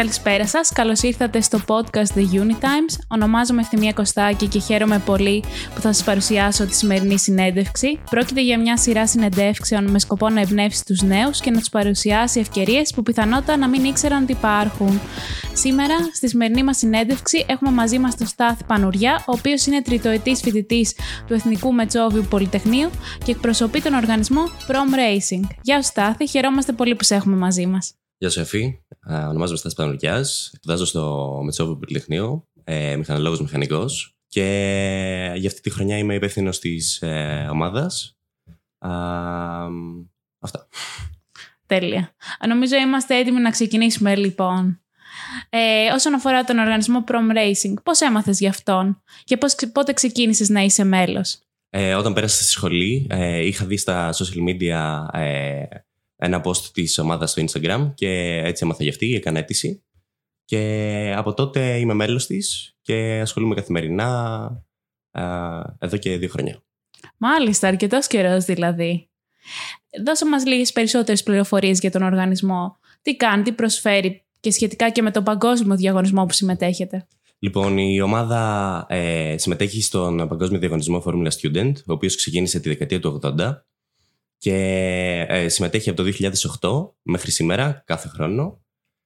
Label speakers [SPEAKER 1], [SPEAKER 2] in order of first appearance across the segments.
[SPEAKER 1] Καλησπέρα σας. Καλώς ήρθατε στο podcast The Unitimes. Ονομάζομαι Ευθυμία Κωστάκη και χαίρομαι πολύ που θα σας παρουσιάσω τη σημερινή συνέντευξη. Πρόκειται για μια σειρά συνεντεύξεων με σκοπό να εμπνεύσει τους νέους και να τους παρουσιάσει ευκαιρίες που πιθανότατα να μην ήξεραν ότι υπάρχουν. Σήμερα, στη σημερινή μας συνέντευξη, έχουμε μαζί μας τον Στάθη Πανουριά, ο οποίος είναι τριτοετής φοιτητής του Εθνικού Μετσόβιου Πολυτεχνείου και εκπροσωπεί τον οργανισμό Prom Racing. Γεια σου, Στάθη, χαιρόμαστε πολύ που σε έχουμε μαζί μας.
[SPEAKER 2] Γεια σου, Εφή. Ονομάζομαι Στάση Πανουρκιά. Σπουδάζω στο Μετσόβιο Πολυτεχνείο, ε, μηχανολόγος μηχανικός. Και για αυτή τη χρονιά είμαι υπεύθυνος της ε, ομάδας. Αυτά.
[SPEAKER 1] Τέλεια. Νομίζω είμαστε έτοιμοι να ξεκινήσουμε λοιπόν. Ε, όσον αφορά τον οργανισμό Prom Racing, πώς έμαθες γι' αυτόν και πώς, πότε ξεκίνησες να είσαι μέλος;
[SPEAKER 2] Ε, όταν πέρασα στη σχολή, ε, είχα δει στα social media ε, ένα post της ομάδας στο Instagram και έτσι έμαθα γι' αυτή, έκανα αίτηση. Και από τότε είμαι μέλος της και ασχολούμαι καθημερινά ε, εδώ και δύο χρόνια.
[SPEAKER 1] Μάλιστα, αρκετός καιρός δηλαδή. Δώσε μας λίγες περισσότερες πληροφορίες για τον οργανισμό. Τι κάνει, τι προσφέρει και σχετικά και με τον παγκόσμιο διαγωνισμό που συμμετέχετε.
[SPEAKER 2] Λοιπόν, η ομάδα ε, συμμετέχει στον Παγκόσμιο Διαγωνισμό Formula Student, ο οποίος ξεκίνησε τη δεκαετία του 80 και ε, συμμετέχει από το 2008 μέχρι σήμερα, κάθε χρόνο.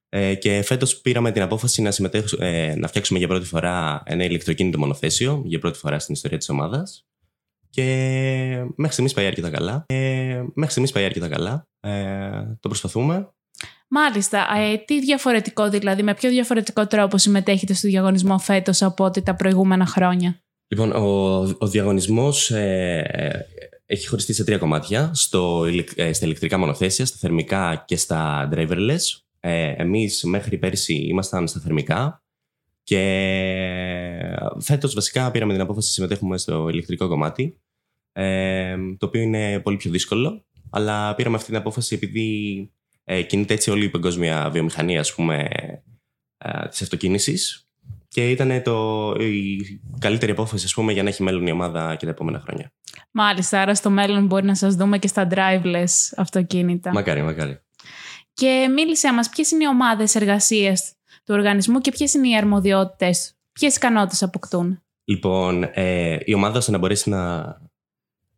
[SPEAKER 2] Ε, και φέτος πήραμε την απόφαση να, ε, να φτιάξουμε για πρώτη φορά ένα ηλεκτροκίνητο μονοθέσιο, για πρώτη φορά στην ιστορία της ομάδας. Και μέχρι στιγμής πάει αρκετά καλά. Ε, μέχρι στιγμής πάει αρκετά καλά. Ε, το προσπαθούμε.
[SPEAKER 1] Μάλιστα. Ε, τι διαφορετικό δηλαδή, με ποιο διαφορετικό τρόπο συμμετέχετε στο διαγωνισμό φέτος από ό,τι τα προηγούμενα χρόνια;
[SPEAKER 2] Λοιπόν, ο, ο διαγωνισμός ε, έχει χωριστεί σε τρία κομμάτια. Στο, ε, στα ηλεκτρικά μονοθέσια, στα θερμικά και στα driverless. Ε, εμείς μέχρι πέρσι ήμασταν στα θερμικά και φέτος βασικά πήραμε την απόφαση να συμμετέχουμε στο ηλεκτρικό κομμάτι ε, το οποίο είναι πολύ πιο δύσκολο αλλά πήραμε αυτή την απόφαση επειδή ε, κινείται έτσι όλη η παγκόσμια βιομηχανία ας πούμε, ε, της αυτοκίνησης και ήταν το, η καλύτερη απόφαση ας πούμε, για να έχει μέλλον η ομάδα και τα επόμενα χρόνια.
[SPEAKER 1] Μάλιστα, άρα στο μέλλον μπορεί να σας δούμε και στα driveless αυτοκίνητα.
[SPEAKER 2] Μακάρι, μακάρι.
[SPEAKER 1] Και μίλησε μας ποιες είναι οι ομάδες εργασίας του οργανισμού και ποιες είναι οι αρμοδιότητες, ποιες ικανότητες αποκτούν;
[SPEAKER 2] Λοιπόν, ε, η ομάδα ώστε να μπορέσει να,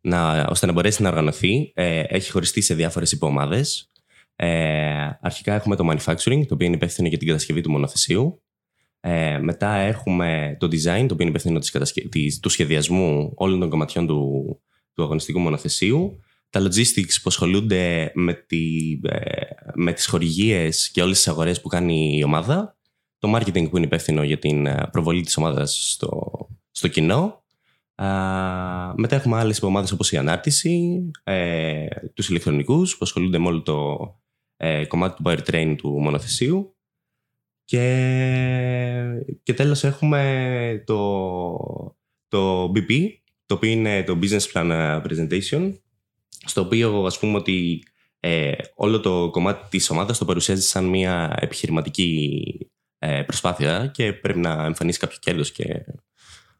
[SPEAKER 2] να, ώστε να, μπορέσει να οργανωθεί ε, έχει χωριστεί σε διάφορες υποομάδες. Ε, αρχικά έχουμε το manufacturing, το οποίο είναι υπεύθυνο για την κατασκευή του μονοθεσίου. Ε, μετά έχουμε το design, το οποίο είναι υπεύθυνο της του σχεδιασμού όλων των κομματιών του, του αγωνιστικού μονοθεσίου. Τα logistics που ασχολούνται με, τη, ε, με τις χορηγίες και όλες τις αγορές που κάνει η ομάδα. Το marketing που είναι υπεύθυνο για την ε, προβολή της ομάδας στο, στο κοινό. μετά έχουμε άλλες υπομάδες όπως η ανάρτηση, ε, τους ηλεκτρονικούς που ασχολούνται με όλο το ε, κομμάτι του powertrain του μονοθεσίου και, και τέλος έχουμε το, το BP, το οποίο είναι το Business Plan Presentation, στο οποίο ας πούμε ότι ε, όλο το κομμάτι της ομάδας το παρουσιάζει σαν μια επιχειρηματική ε, προσπάθεια και πρέπει να εμφανίσει κάποιο κέρδος και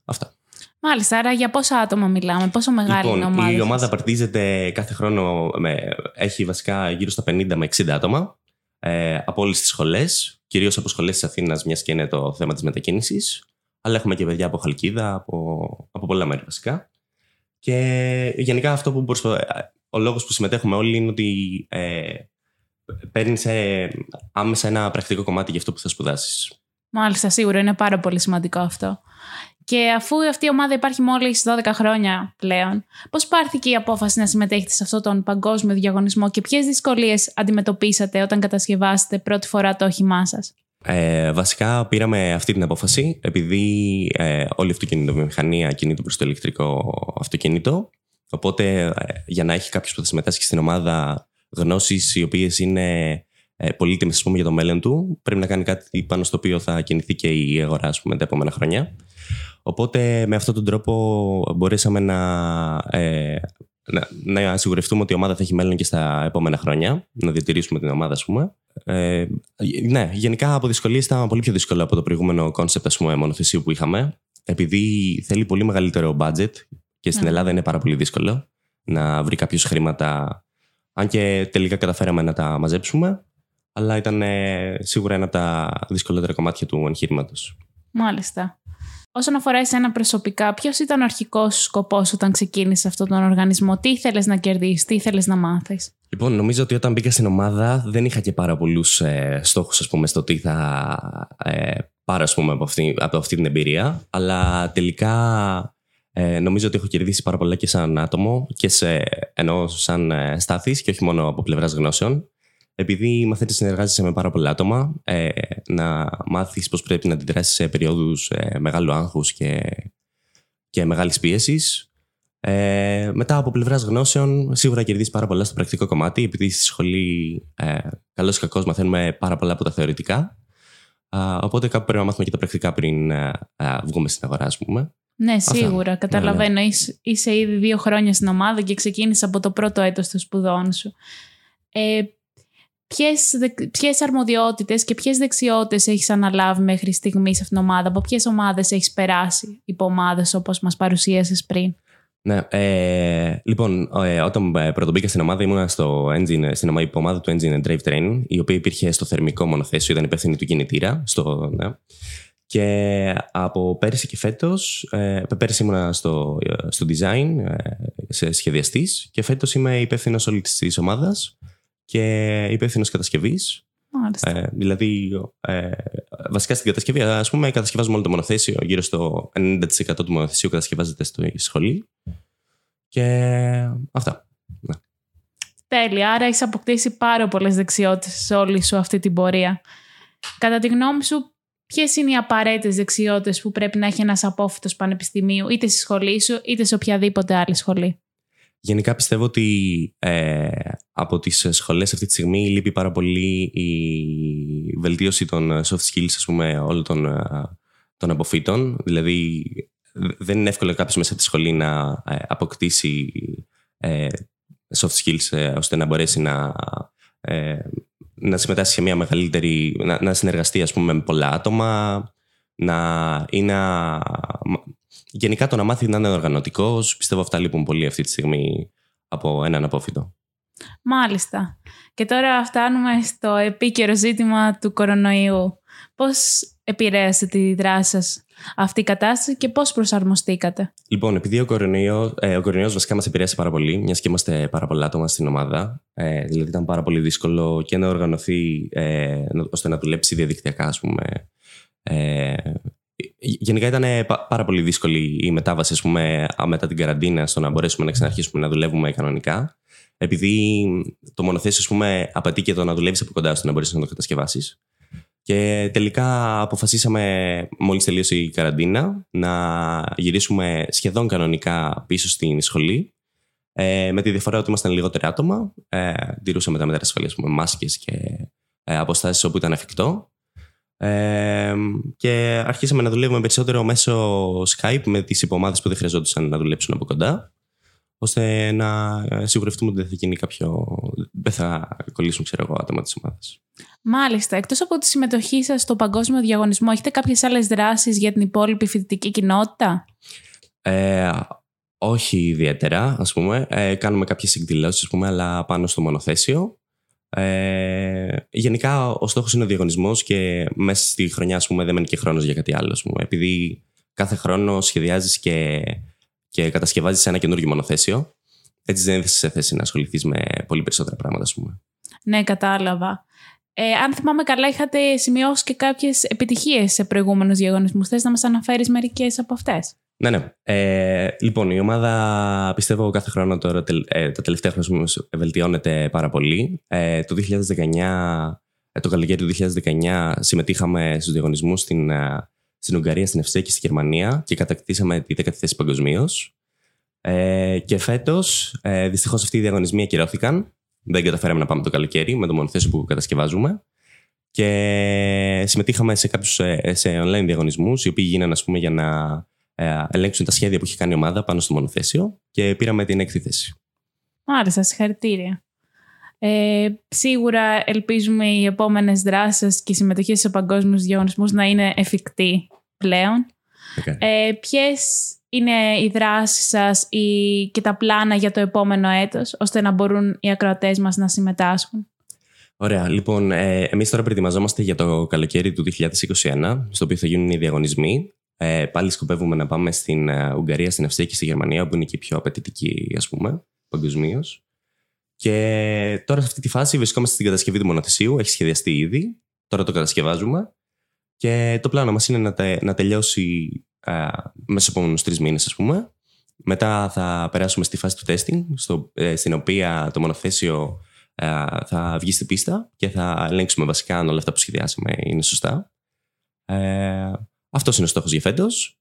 [SPEAKER 2] αυτά.
[SPEAKER 1] Μάλιστα, άρα για πόσα άτομα μιλάμε, πόσο μεγάλη
[SPEAKER 2] λοιπόν,
[SPEAKER 1] είναι η ομάδα.
[SPEAKER 2] Η ομάδα παρτίζεται κάθε χρόνο, με, έχει βασικά γύρω στα 50 με 60 άτομα ε, από όλες τις σχολές, κυρίως από σχολές της Αθήνας, μιας και είναι το θέμα της μετακίνησης. Αλλά έχουμε και παιδιά από Χαλκίδα, από, από πολλά μέρη βασικά. Και γενικά αυτό που προσπα... ο λόγος που συμμετέχουμε όλοι είναι ότι ε, παίρνεις ε, άμεσα ένα πρακτικό κομμάτι για αυτό που θα σπουδάσεις.
[SPEAKER 1] Μάλιστα, σίγουρα είναι πάρα πολύ σημαντικό αυτό. Και αφού αυτή η ομάδα υπάρχει μόλι 12 χρόνια πλέον, πώς πάρθηκε η απόφαση να συμμετέχετε σε αυτόν τον παγκόσμιο διαγωνισμό και ποιες δυσκολίες αντιμετωπίσατε όταν κατασκευάσετε πρώτη φορά το όχημά σας;
[SPEAKER 2] Ε, βασικά πήραμε αυτή την απόφαση επειδή ε, όλη η αυτοκινητοβιομηχανία κινείται προς το ηλεκτρικό αυτοκίνητο. Οπότε ε, για να έχει κάποιος που θα συμμετάσχει στην ομάδα γνώσει οι οποίες είναι ε, πολύτιμες για το μέλλον του, πρέπει να κάνει κάτι πάνω στο οποίο θα κινηθεί και η αγορά πούμε, τα επόμενα χρόνια. Οπότε με αυτόν τον τρόπο μπορέσαμε να, ε, να, να σιγουρευτούμε ότι η ομάδα θα έχει μέλλον και στα επόμενα χρόνια, να διατηρήσουμε την ομάδα, ας πούμε. Ε, ναι, γενικά από δυσκολίες ήταν πολύ πιο δύσκολο από το προηγούμενο κόνσεπτ ας πούμε, μονοθεσίου που είχαμε. Επειδή θέλει πολύ μεγαλύτερο budget και στην ναι. Ελλάδα είναι πάρα πολύ δύσκολο να βρει κάποιος χρήματα. Αν και τελικά καταφέραμε να τα μαζέψουμε. αλλά ήταν ε, σίγουρα ένα από τα δυσκολότερα κομμάτια του εγχείρηματο.
[SPEAKER 1] Μάλιστα. Όσον αφορά εσένα προσωπικά, ποιος ήταν ο αρχικός σου σκοπός όταν ξεκίνησε αυτόν τον οργανισμό, τι ήθελες να κερδίσεις, τι ήθελες να μάθεις;
[SPEAKER 2] Λοιπόν, νομίζω ότι όταν μπήκα στην ομάδα δεν είχα και πάρα πολλούς ε, στόχους, ας πούμε, στο τι θα ε, πάρω ας πούμε, από, αυτή, από αυτή την εμπειρία. Αλλά τελικά ε, νομίζω ότι έχω κερδίσει πάρα πολλά και σαν άτομο και σε, ενώ σαν ε, στάθης και όχι μόνο από πλευράς γνώσεων επειδή μαθαίνεις να συνεργάζεσαι με πάρα πολλά άτομα, ε, να μάθεις πώς πρέπει να αντιδράσεις σε περίοδου ε, μεγάλου άγχους και, και μεγάλης πίεσης. Ε, μετά από πλευράς γνώσεων, σίγουρα κερδίζεις πάρα πολλά στο πρακτικό κομμάτι, επειδή στη σχολή, ε, καλός ή κακός, μαθαίνουμε πάρα πολλά από τα θεωρητικά. οπότε κάπου πρέπει να μάθουμε και τα πρακτικά πριν ε, βγούμε στην αγορά, ας πούμε.
[SPEAKER 1] Ναι, σίγουρα. Καταλαβαίνω. Ναι, ναι. Είσαι, είσαι ήδη δύο χρόνια στην ομάδα και ξεκίνησε από το πρώτο έτος των σπουδών σου. Ε, ποιες, ποιες αρμοδιότητες και ποιες δεξιότητες έχεις αναλάβει μέχρι στιγμή σε αυτήν την ομάδα, από ποιες ομάδες έχεις περάσει υπό ομάδες όπως μας παρουσίασες πριν;
[SPEAKER 2] Ναι, ε, λοιπόν, ε, όταν ε, πρωτομπήκα στην ομάδα ήμουν στο engine, στην ομάδα του Engine Drive Train, η οποία υπήρχε στο θερμικό μονοθέσιο, ήταν υπεύθυνη του κινητήρα. Στο, ναι. Και από πέρυσι και φέτος, ε, πέρυσι ήμουν στο, στο design, ε, σε σχεδιαστής και φέτος είμαι υπεύθυνος όλης της ομάδας και υπεύθυνος κατασκευής. Ε, δηλαδή, ε, βασικά στην κατασκευή, ας πούμε, κατασκευάζουμε όλο το μονοθέσιο. Γύρω στο 90% του μονοθεσίου κατασκευάζεται στη σχολή. Και αυτά. Ναι.
[SPEAKER 1] Τέλεια. Άρα έχεις αποκτήσει πάρα πολλές δεξιότητες σε όλη σου αυτή την πορεία. Κατά τη γνώμη σου, ποιες είναι οι απαραίτητες δεξιότητες που πρέπει να έχει ένας απόφυτος πανεπιστημίου, είτε στη σχολή σου, είτε σε οποιαδήποτε άλλη σχολή;
[SPEAKER 2] Γενικά πιστεύω ότι ε, από τις σχολές αυτή τη στιγμή λείπει πάρα πολύ η βελτίωση των soft skills ας πούμε όλων των, ε, των αποφύτων. Δηλαδή δεν είναι εύκολο κάποιος μέσα από τη σχολή να ε, αποκτήσει ε, soft skills ώστε να μπορέσει να, να συμμετάσχει σε μια μεγαλύτερη, να, να συνεργαστεί ας πούμε με πολλά άτομα, να είναι γενικά το να μάθει να είναι οργανωτικός, πιστεύω αυτά λείπουν πολύ αυτή τη στιγμή από έναν απόφυτο.
[SPEAKER 1] Μάλιστα. Και τώρα φτάνουμε στο επίκαιρο ζήτημα του κορονοϊού. Πώς επηρέασε τη δράση σας αυτή η κατάσταση και πώς προσαρμοστήκατε;
[SPEAKER 2] Λοιπόν, επειδή ο κορονοϊός, ε, ο κορονοϊός βασικά μας επηρέασε πάρα πολύ, μιας και είμαστε πάρα πολλά άτομα στην ομάδα, ε, δηλαδή ήταν πάρα πολύ δύσκολο και να οργανωθεί ε, ώστε να δουλέψει διαδικτυακά, ας πούμε, ε, Γενικά ήταν πάρα πολύ δύσκολη η μετάβαση ας πούμε, μετά την καραντίνα στο να μπορέσουμε να ξαναρχίσουμε να δουλεύουμε κανονικά. Επειδή το μονοθέσιο ας πούμε, απαιτεί και το να δουλεύεις από κοντά ώστε να μπορέσεις να το κατασκευάσεις. Και τελικά αποφασίσαμε, μόλις τελείωσε η καραντίνα, να γυρίσουμε σχεδόν κανονικά πίσω στην σχολή. Ε, με τη διαφορά ότι ήμασταν λιγότερα άτομα. Ε, τηρούσαμε τα μέτρα ασφαλείας με μάσκες και ε, αποστάσεις όπου ήταν εφικτό. Ε, και αρχίσαμε να δουλεύουμε περισσότερο μέσω Skype με τις υπομάδες που δεν χρειαζόντουσαν να δουλέψουν από κοντά ώστε να σιγουρευτούμε ότι δεν θα γίνει κάποιο. δεν θα κολλήσουν ξέρω εγώ, άτομα της ομάδας.
[SPEAKER 1] Μάλιστα. Εκτός από τη συμμετοχή σας στο παγκόσμιο διαγωνισμό, έχετε κάποιες άλλες δράσεις για την υπόλοιπη φοιτητική κοινότητα;
[SPEAKER 2] Ε, όχι ιδιαίτερα, ας πούμε. Ε, κάνουμε κάποιες εκδηλώσεις, ας πούμε, αλλά πάνω στο μονοθέσιο. Ε, γενικά ο στόχος είναι ο διαγωνισμός και μέσα στη χρονιά ας πούμε, δεν μένει και χρόνος για κάτι άλλο. Ας πούμε, επειδή κάθε χρόνο σχεδιάζεις και, και κατασκευάζεις ένα καινούργιο μονοθέσιο έτσι δεν είσαι σε θέση να ασχοληθείς με πολύ περισσότερα πράγματα. Ας πούμε.
[SPEAKER 1] Ναι, κατάλαβα. Ε, αν θυμάμαι καλά, είχατε σημειώσει και κάποιες επιτυχίες σε προηγούμενους διαγωνισμούς. Θες να μας αναφέρεις μερικές από αυτές;
[SPEAKER 2] Ναι, ναι. Ε, λοιπόν, η ομάδα πιστεύω κάθε χρόνο τώρα, ε, τα τελευταία χρόνια βελτιώνεται πάρα πολύ. Ε, το 2019, ε, το καλοκαίρι του 2019 συμμετείχαμε στους διαγωνισμούς στην, ε, στην Ουγγαρία, στην Ευσέ και στη Γερμανία και κατακτήσαμε τη 10η θέση παγκοσμίως. Ε, και φέτος, ε, δυστυχώς αυτοί οι διαγωνισμοί ακυρώθηκαν. Δεν καταφέραμε να πάμε το καλοκαίρι με το μονοθέσιο που κατασκευάζουμε. Και συμμετείχαμε σε κάποιους σε online διαγωνισμούς, οι οποίοι γίνανε ας πούμε, για να ε, ελέγξουν τα σχέδια που έχει κάνει η ομάδα πάνω στο μονοθέσιο και πήραμε την έκτη θέση.
[SPEAKER 1] Μάλιστα, συγχαρητήρια. Ε, σίγουρα ελπίζουμε οι επόμενες δράσεις και η συμμετοχή σε παγκόσμιους διαγωνισμούς να είναι εφικτή πλέον. Okay. Ε, Ποιες είναι οι δράσεις σας και τα πλάνα για το επόμενο έτος ώστε να μπορούν οι ακροατές μας να συμμετάσχουν;
[SPEAKER 2] Ωραία. Λοιπόν, ε, εμείς τώρα προετοιμαζόμαστε για το καλοκαίρι του 2021, στο οποίο θα γίνουν οι διαγωνισμοί. Ε, πάλι σκοπεύουμε να πάμε στην ε, Ουγγαρία, στην Αυστρία και στη Γερμανία, που είναι και η πιο απαιτητική, ας πούμε, παγκοσμίως. Και τώρα σε αυτή τη φάση βρισκόμαστε στην κατασκευή του μονοθεσίου. Έχει σχεδιαστεί ήδη. Τώρα το κατασκευάζουμε. Και το πλάνο μας είναι να, τε, να τελειώσει ε, μέσα από επόμενους τρεις μήνες, ας πούμε. Μετά θα περάσουμε στη φάση του testing, στο, ε, στην οποία το μονοθέσιο ε, θα βγει στην πίστα και θα ελέγξουμε βασικά αν όλα αυτά που σχεδιάσαμε είναι σωστά. Ε, αυτός είναι ο στόχος για φέτος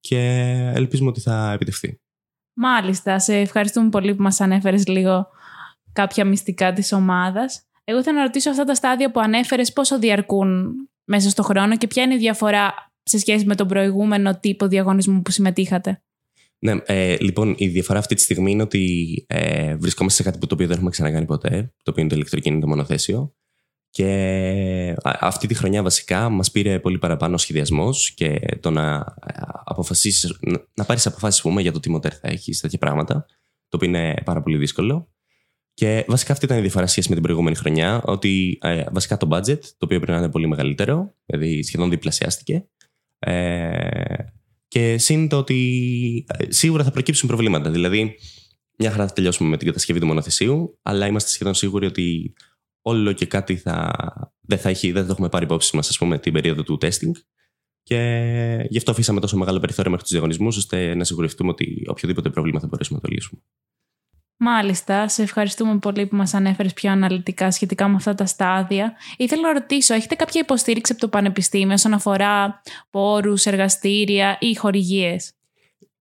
[SPEAKER 2] και ελπίζουμε ότι θα επιτευχθεί.
[SPEAKER 1] Μάλιστα. Σε ευχαριστούμε πολύ που μας ανέφερες λίγο κάποια μυστικά της ομάδας. Εγώ θέλω να ρωτήσω αυτά τα στάδια που ανέφερες πόσο διαρκούν μέσα στο χρόνο και ποια είναι η διαφορά σε σχέση με τον προηγούμενο τύπο διαγωνισμού που συμμετείχατε.
[SPEAKER 2] Ναι, ε, λοιπόν, η διαφορά αυτή τη στιγμή είναι ότι ε, βρισκόμαστε σε κάτι που το οποίο δεν έχουμε ξανακάνει ποτέ, το οποίο είναι το ηλεκτροκίνητο μονοθέσιο. Και αυτή τη χρονιά βασικά μας πήρε πολύ παραπάνω ο σχεδιασμός και το να, αποφασίσεις, να πάρεις αποφάσεις πούμε, για το τι μοτέρ θα έχεις τέτοια πράγματα, το οποίο είναι πάρα πολύ δύσκολο. Και βασικά αυτή ήταν η διαφορά σχέση με την προηγούμενη χρονιά, ότι ε, βασικά το budget, το οποίο πρέπει να είναι πολύ μεγαλύτερο, δηλαδή σχεδόν διπλασιάστηκε. Ε, και συν το ότι ε, σίγουρα θα προκύψουν προβλήματα. Δηλαδή, μια χαρά θα τελειώσουμε με την κατασκευή του μονοθεσίου, αλλά είμαστε σχεδόν σίγουροι ότι όλο και κάτι θα, δεν, θα έχει, δεν θα το έχουμε πάρει υπόψη μας, ας πούμε, την περίοδο του testing. Και γι' αυτό αφήσαμε τόσο μεγάλο περιθώριο μέχρι τους διαγωνισμούς, ώστε να σιγουρευτούμε ότι οποιοδήποτε πρόβλημα θα μπορέσουμε να το λύσουμε.
[SPEAKER 1] Μάλιστα, σε ευχαριστούμε πολύ που μας ανέφερες πιο αναλυτικά σχετικά με αυτά τα στάδια. Ήθελα να ρωτήσω, έχετε κάποια υποστήριξη από το Πανεπιστήμιο όσον αφορά πόρους, εργαστήρια ή χορηγίες;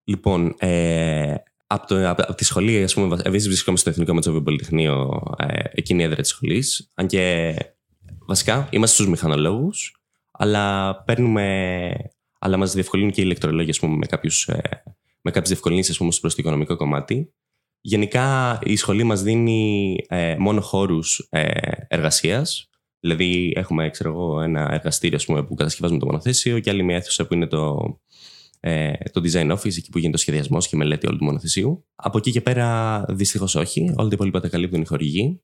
[SPEAKER 2] Λοιπόν, ε, από, το, από, τη σχολή, ας πούμε, εμείς βρισκόμαστε στο Εθνικό Μετσόβιο Πολυτεχνείο, ε, εκείνη η έδρα της σχολής, αν και βασικά είμαστε στους μηχανολόγους, αλλά παίρνουμε, αλλά μας διευκολύνουν και οι ηλεκτρολόγοι, ας πούμε, με, κάποιους, ε, με κάποιες διευκολύνσεις, ας πούμε, προς το οικονομικό κομμάτι. Γενικά η σχολή μας δίνει ε, μόνο χώρους ε, εργασίας. Δηλαδή έχουμε ξέρω εγώ, ένα εργαστήριο πούμε, που κατασκευάζουμε το μονοθέσιο και άλλη μια αίθουσα που είναι το, ε, το design office, εκεί που γίνεται ο σχεδιασμός και η μελέτη όλου του μονοθεσίου. Από εκεί και πέρα δυστυχώς όχι. Όλα τα υπόλοιπα τα καλύπτουν οι χορηγοί.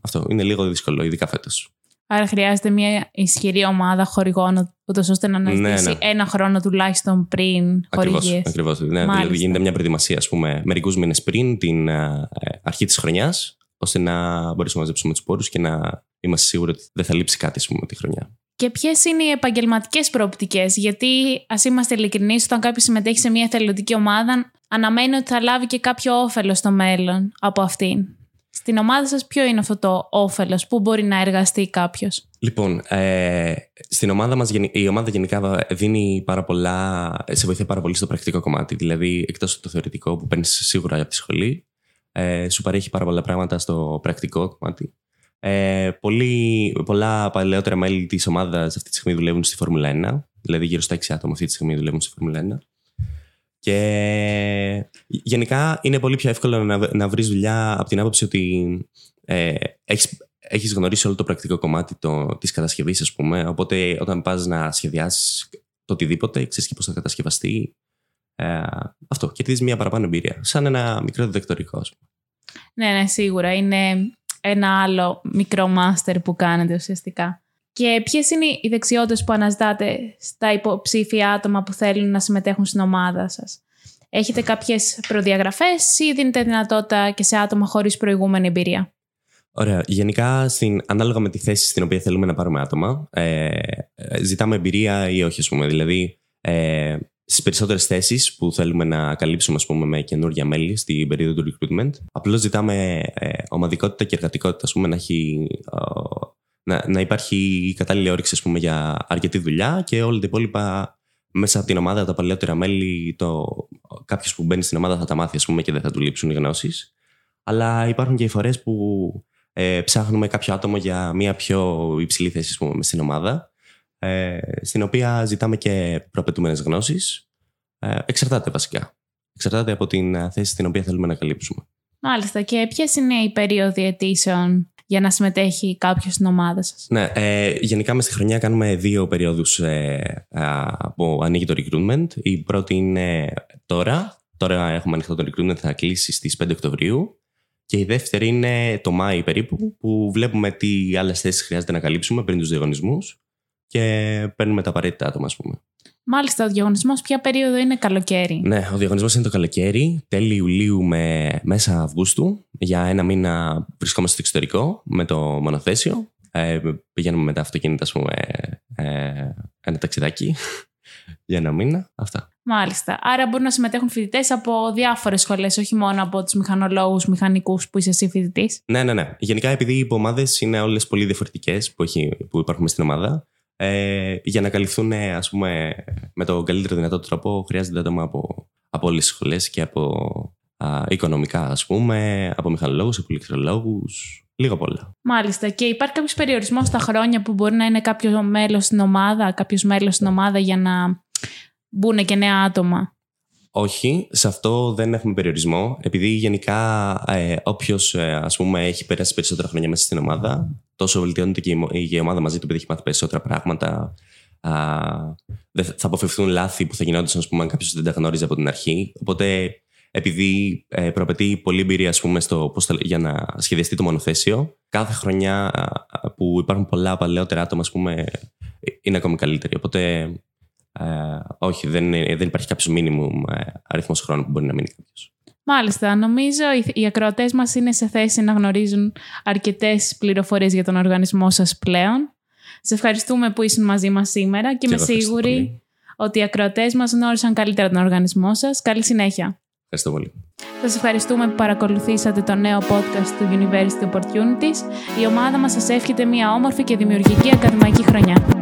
[SPEAKER 2] αυτό είναι λίγο δύσκολο, ειδικά φέτος.
[SPEAKER 1] Άρα χρειάζεται μια ισχυρή ομάδα χορηγών, ούτως ώστε να ναι, αναζητήσει ναι, ναι. ένα χρόνο τουλάχιστον πριν χορηγίε.
[SPEAKER 2] Ακριβώς. Ναι, δηλαδή γίνεται μια προετοιμασία, ας πούμε, μερικούς μήνες πριν την ε, αρχή της χρονιάς, ώστε να μπορέσουμε να μαζέψουμε τους πόρους και να είμαστε σίγουροι ότι δεν θα λείψει κάτι, ας πούμε, τη χρονιά.
[SPEAKER 1] Και ποιες είναι οι επαγγελματικές προοπτικές, Γιατί, ας είμαστε ειλικρινείς, όταν κάποιος συμμετέχει σε μια εθελοντική ομάδα, αναμένει ότι θα λάβει και κάποιο όφελος στο μέλλον από αυτήν. Στην ομάδα σας ποιο είναι αυτό το όφελος, πού μπορεί να εργαστεί κάποιος;
[SPEAKER 2] Λοιπόν, ε, στην ομάδα μας η ομάδα γενικά δίνει πάρα πολλά, σε βοηθάει πάρα πολύ στο πρακτικό κομμάτι. Δηλαδή, εκτός από το θεωρητικό που παίρνεις σίγουρα από τη σχολή, ε, σου παρέχει πάρα πολλά πράγματα στο πρακτικό κομμάτι. Ε, πολύ, πολλά παλαιότερα μέλη της ομάδας αυτή τη στιγμή δουλεύουν στη Φόρμουλα 1, δηλαδή γύρω στα 6 άτομα αυτή τη στιγμή δουλεύουν στη Φόρμουλα 1. Και γενικά είναι πολύ πιο εύκολο να, να βρεις δουλειά από την άποψη ότι ε, έχεις, έχεις γνωρίσει όλο το πρακτικό κομμάτι το, της κατασκευής, ας πούμε. Οπότε όταν πας να σχεδιάσεις το οτιδήποτε, ξέρεις και πώς θα κατασκευαστεί. Ε, αυτό. Και μια παραπάνω εμπειρία. Σαν ένα μικρό διδακτορικό, ας πούμε.
[SPEAKER 1] Ναι, ναι, σίγουρα. Είναι ένα άλλο μικρό μάστερ που κάνετε ουσιαστικά. Και ποιες είναι οι δεξιότητες που αναζητάτε στα υποψήφια άτομα που θέλουν να συμμετέχουν στην ομάδα σας; Έχετε κάποιες προδιαγραφές ή δίνετε δυνατότητα και σε άτομα χωρίς προηγούμενη εμπειρία;
[SPEAKER 2] Ωραία. Γενικά, στην, ανάλογα με τη θέση στην οποία θέλουμε να πάρουμε άτομα, ε, ε ζητάμε εμπειρία ή όχι, ας πούμε. Δηλαδή, ε, στις περισσότερες θέσεις που θέλουμε να καλύψουμε ας πούμε, με καινούργια μέλη στην περίοδο του recruitment, απλώς ζητάμε ε, ομαδικότητα και εργατικότητα, ας πούμε, να έχει να, να υπάρχει η κατάλληλη όρεξη ας πούμε, για αρκετή δουλειά και όλα τα υπόλοιπα μέσα από την ομάδα, τα παλαιότερα μέλη, το... κάποιος που μπαίνει στην ομάδα θα τα μάθει ας πούμε, και δεν θα του λείψουν οι γνώσεις. Αλλά υπάρχουν και οι φορές που ε, ψάχνουμε κάποιο άτομο για μια πιο υψηλή θέση πούμε, στην ομάδα, ε, στην οποία ζητάμε και προπετούμενες γνώσεις. Ε, εξαρτάται βασικά. Εξαρτάται από την θέση στην οποία θέλουμε να καλύψουμε.
[SPEAKER 1] Μάλιστα. Και ποιες είναι οι περίοδοι αιτήσεων για να συμμετέχει κάποιος στην ομάδα σας;
[SPEAKER 2] Ναι, ε, γενικά μες στη χρονιά κάνουμε δύο περιόδους ε, που ανοίγει το recruitment. Η πρώτη είναι τώρα. Τώρα έχουμε ανοιχτό το recruitment, θα κλείσει στις 5 Οκτωβρίου. Και η δεύτερη είναι το Μάη περίπου, που βλέπουμε τι άλλες θέσεις χρειάζεται να καλύψουμε πριν τους διαγωνισμούς και παίρνουμε τα απαραίτητα άτομα, ας πούμε.
[SPEAKER 1] Μάλιστα, ο διαγωνισμός ποια περίοδο είναι καλοκαίρι;
[SPEAKER 2] Ναι, ο διαγωνισμός είναι το καλοκαίρι, τέλη Ιουλίου με μέσα Αυγούστου. Για ένα μήνα βρισκόμαστε στο εξωτερικό με το μονοθέσιο. Ε, πηγαίνουμε με τα αυτοκίνητα, ας πούμε, ε, ένα ταξιδάκι για ένα μήνα. Αυτά.
[SPEAKER 1] Μάλιστα. Άρα μπορούν να συμμετέχουν φοιτητές από διάφορες σχολές, όχι μόνο από τους μηχανολόγους, μηχανικούς που είσαι εσύ φοιτητής.
[SPEAKER 2] Ναι, ναι, ναι. Γενικά, επειδή οι υπομάδε είναι όλες πολύ διαφορετικές που, που υπάρχουν στην ομάδα, ε, για να καλυφθούν ας πούμε, με τον καλύτερο δυνατό τρόπο χρειάζεται άτομα από, από όλες τις σχολές και από α, οικονομικά, ας πούμε, από μηχανολόγους, από ηλεκτρολόγους. Λίγο πολλά.
[SPEAKER 1] Μάλιστα. Και υπάρχει κάποιος περιορισμός στα χρόνια που μπορεί να είναι κάποιος μέλος στην ομάδα, κάποιος μέλος στην ομάδα για να μπουν και νέα άτομα;
[SPEAKER 2] Όχι, σε αυτό δεν έχουμε περιορισμό. Επειδή γενικά ε, όποιος ε, έχει περάσει περισσότερα χρόνια μέσα στην ομάδα, τόσο βελτιώνεται και η, η ομάδα μαζί του επειδή έχει μάθει περισσότερα πράγματα. Α, θα αποφευθούν λάθη που θα γινόντουσαν αν κάποιος δεν τα γνώριζε από την αρχή. Οπότε, επειδή ε, προαπαιτεί πολλή εμπειρία ας πούμε, στο πώς για να σχεδιαστεί το μονοθέσιο, κάθε χρονιά που υπάρχουν πολλά παλαιότερα άτομα ας πούμε, είναι ακόμη καλύτερη. Οπότε ε, όχι, δεν, δεν υπάρχει κάποιος μήνυμο αριθμός χρόνου που μπορεί να μείνει κάποιος.
[SPEAKER 1] Μάλιστα. Νομίζω οι ακροατές μας είναι σε θέση να γνωρίζουν αρκετές πληροφορίες για τον οργανισμό σας πλέον. Σε ευχαριστούμε που ήσουν μαζί μας σήμερα και, είμαι σίγουρη ότι οι ακροατές μας γνώρισαν καλύτερα τον οργανισμό σας. Καλή συνέχεια.
[SPEAKER 2] Ευχαριστώ πολύ.
[SPEAKER 1] Σας ευχαριστούμε που παρακολουθήσατε το νέο podcast του University Opportunities. Η ομάδα μας σας εύχεται μια όμορφη και δημιουργική ακαδημαϊκή χρονιά.